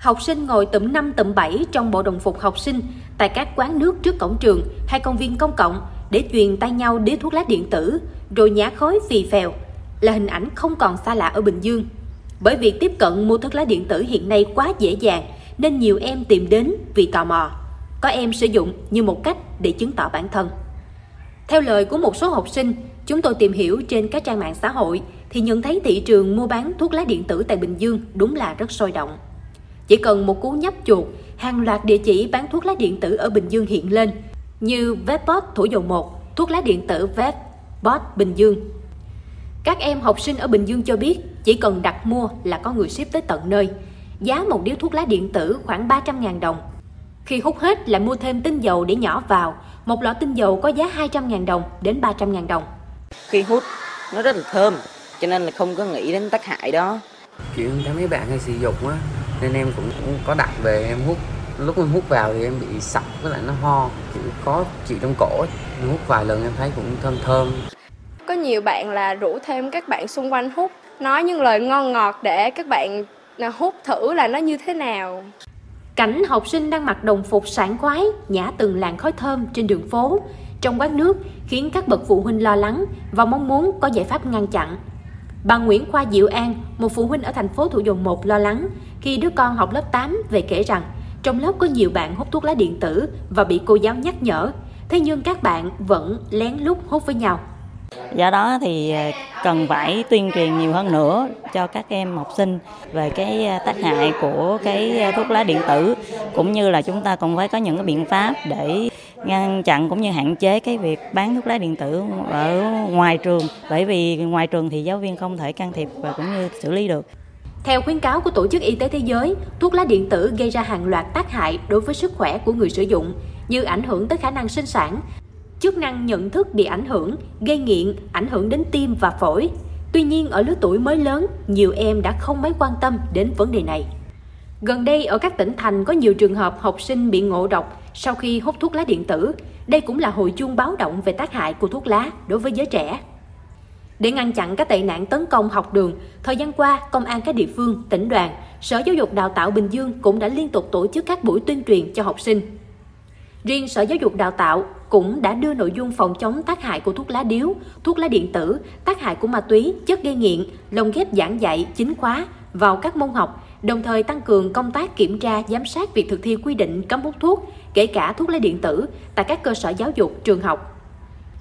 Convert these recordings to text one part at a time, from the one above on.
Học sinh ngồi tụm năm tụm bảy trong bộ đồng phục học sinh tại các quán nước trước cổng trường hay công viên công cộng để truyền tay nhau đế thuốc lá điện tử rồi nhả khói phì phèo là hình ảnh không còn xa lạ ở Bình Dương. Bởi việc tiếp cận mua thuốc lá điện tử hiện nay quá dễ dàng nên nhiều em tìm đến vì tò mò. Có em sử dụng như một cách để chứng tỏ bản thân. Theo lời của một số học sinh, chúng tôi tìm hiểu trên các trang mạng xã hội thì nhận thấy thị trường mua bán thuốc lá điện tử tại Bình Dương đúng là rất sôi động. Chỉ cần một cú nhấp chuột, hàng loạt địa chỉ bán thuốc lá điện tử ở Bình Dương hiện lên như Vepbot Thủ Dầu Một, thuốc lá điện tử Vepbot Bình Dương. Các em học sinh ở Bình Dương cho biết chỉ cần đặt mua là có người ship tới tận nơi. Giá một điếu thuốc lá điện tử khoảng 300.000 đồng. Khi hút hết lại mua thêm tinh dầu để nhỏ vào, một lọ tinh dầu có giá 200.000 đồng đến 300.000 đồng. Khi hút nó rất là thơm, cho nên là không có nghĩ đến tác hại đó. Kiểu thấy mấy bạn hay sử dụng á, nên em cũng, cũng có đặt về em hút lúc em hút vào thì em bị sặc với lại nó ho kiểu có chịu trong cổ. Em hút vài lần em thấy cũng thơm thơm. Có nhiều bạn là rủ thêm các bạn xung quanh hút. Nói những lời ngon ngọt để các bạn hút thử là nó như thế nào. Cảnh học sinh đang mặc đồng phục sảng khoái nhả từng làn khói thơm trên đường phố. Trong quán nước khiến các bậc phụ huynh lo lắng và mong muốn có giải pháp ngăn chặn Bà Nguyễn Khoa Diệu An, một phụ huynh ở thành phố Thủ Dầu Một lo lắng khi đứa con học lớp 8 về kể rằng trong lớp có nhiều bạn hút thuốc lá điện tử và bị cô giáo nhắc nhở, thế nhưng các bạn vẫn lén lút hút với nhau. Do đó thì ờ, cần phải tuyên truyền nhiều hơn nữa cho các em học sinh về cái ờ, tác hại của cái ờ, thuốc lá điện tử cũng như là chúng ta cũng phải có những cái biện pháp để ngăn chặn cũng như hạn chế cái việc bán thuốc lá điện tử ở ngoài trường bởi vì ngoài trường thì giáo viên không thể can thiệp và cũng như xử lý được. Theo khuyến cáo của Tổ chức Y tế Thế giới, thuốc lá điện tử gây ra hàng loạt tác hại đối với sức khỏe của người sử dụng, như ảnh hưởng tới khả năng sinh sản, chức năng nhận thức bị ảnh hưởng, gây nghiện, ảnh hưởng đến tim và phổi. Tuy nhiên, ở lứa tuổi mới lớn, nhiều em đã không mấy quan tâm đến vấn đề này. Gần đây, ở các tỉnh thành có nhiều trường hợp học sinh bị ngộ độc sau khi hút thuốc lá điện tử. Đây cũng là hồi chuông báo động về tác hại của thuốc lá đối với giới trẻ. Để ngăn chặn các tệ nạn tấn công học đường, thời gian qua, công an các địa phương, tỉnh đoàn, Sở Giáo dục Đào tạo Bình Dương cũng đã liên tục tổ chức các buổi tuyên truyền cho học sinh. Riêng Sở Giáo dục Đào tạo cũng đã đưa nội dung phòng chống tác hại của thuốc lá điếu, thuốc lá điện tử, tác hại của ma túy, chất gây nghiện, lồng ghép giảng dạy chính khóa vào các môn học, đồng thời tăng cường công tác kiểm tra, giám sát việc thực thi quy định cấm hút thuốc, kể cả thuốc lá điện tử tại các cơ sở giáo dục, trường học.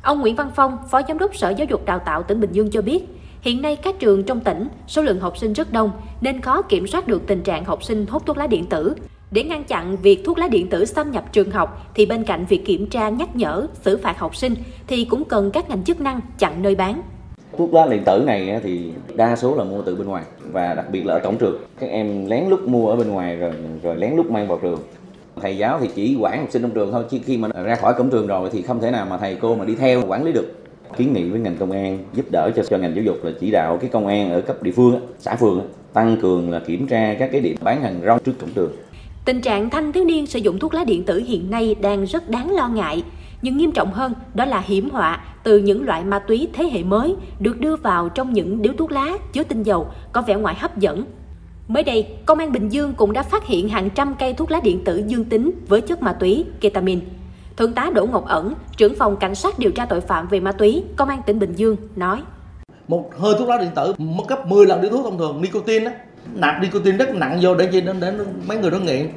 Ông Nguyễn Văn Phong, Phó Giám đốc Sở Giáo dục Đào tạo tỉnh Bình Dương cho biết, hiện nay các trường trong tỉnh số lượng học sinh rất đông nên khó kiểm soát được tình trạng học sinh hút thuốc lá điện tử. Để ngăn chặn việc thuốc lá điện tử xâm nhập trường học thì bên cạnh việc kiểm tra nhắc nhở, xử phạt học sinh thì cũng cần các ngành chức năng chặn nơi bán. Thuốc lá điện tử này thì đa số là mua từ bên ngoài và đặc biệt là ở cổng trường. Các em lén lút mua ở bên ngoài rồi rồi lén lút mang vào trường thầy giáo thì chỉ quản học sinh trong trường thôi chứ khi mà ra khỏi cổng trường rồi thì không thể nào mà thầy cô mà đi theo quản lý được kiến nghị với ngành công an giúp đỡ cho cho ngành giáo dục là chỉ đạo cái công an ở cấp địa phương xã phường tăng cường là kiểm tra các cái điểm bán hàng rong trước cổng trường Tình trạng thanh thiếu niên sử dụng thuốc lá điện tử hiện nay đang rất đáng lo ngại, nhưng nghiêm trọng hơn đó là hiểm họa từ những loại ma túy thế hệ mới được đưa vào trong những điếu thuốc lá chứa tinh dầu có vẻ ngoài hấp dẫn. Mới đây, Công an Bình Dương cũng đã phát hiện hàng trăm cây thuốc lá điện tử dương tính với chất ma túy ketamin. Thượng tá Đỗ Ngọc Ẩn, trưởng phòng cảnh sát điều tra tội phạm về ma túy, Công an tỉnh Bình Dương nói: Một hơi thuốc lá điện tử mất gấp 10 lần điếu thuốc thông thường nicotine đó, nạp nicotine rất nặng vô để chi đến, để mấy người đó nghiện.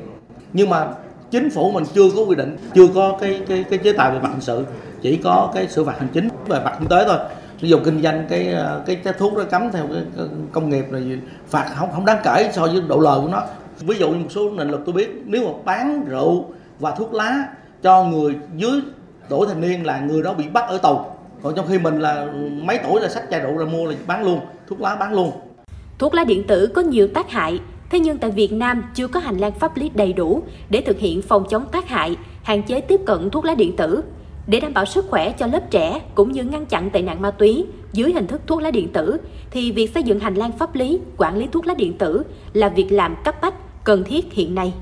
Nhưng mà chính phủ mình chưa có quy định chưa có cái cái cái chế tài về mặt hình sự chỉ có cái xử phạt hành chính về mặt kinh tế thôi. Ví dụ kinh doanh cái ờ, cái, cái thuốc đó cấm theo cái công nghiệp này phạt không không đáng kể so với độ lời của nó. Ví dụ như một số nền luật tôi biết nếu mà bán rượu và thuốc lá cho người dưới tuổi thành niên là người đó bị bắt ở tù. Còn trong khi mình là mấy tuổi là sách chai rượu ra mua là bán luôn thuốc lá bán luôn thuốc lá điện tử có nhiều tác hại Thế nhưng tại Việt Nam chưa có hành lang pháp lý đầy đủ để thực hiện phòng chống tác hại, hạn chế tiếp cận thuốc lá điện tử. Để đảm bảo sức khỏe cho lớp trẻ cũng như ngăn chặn tệ nạn ma túy dưới hình thức thuốc lá điện tử thì việc xây dựng hành lang pháp lý quản lý thuốc lá điện tử là việc làm cấp bách cần thiết hiện nay.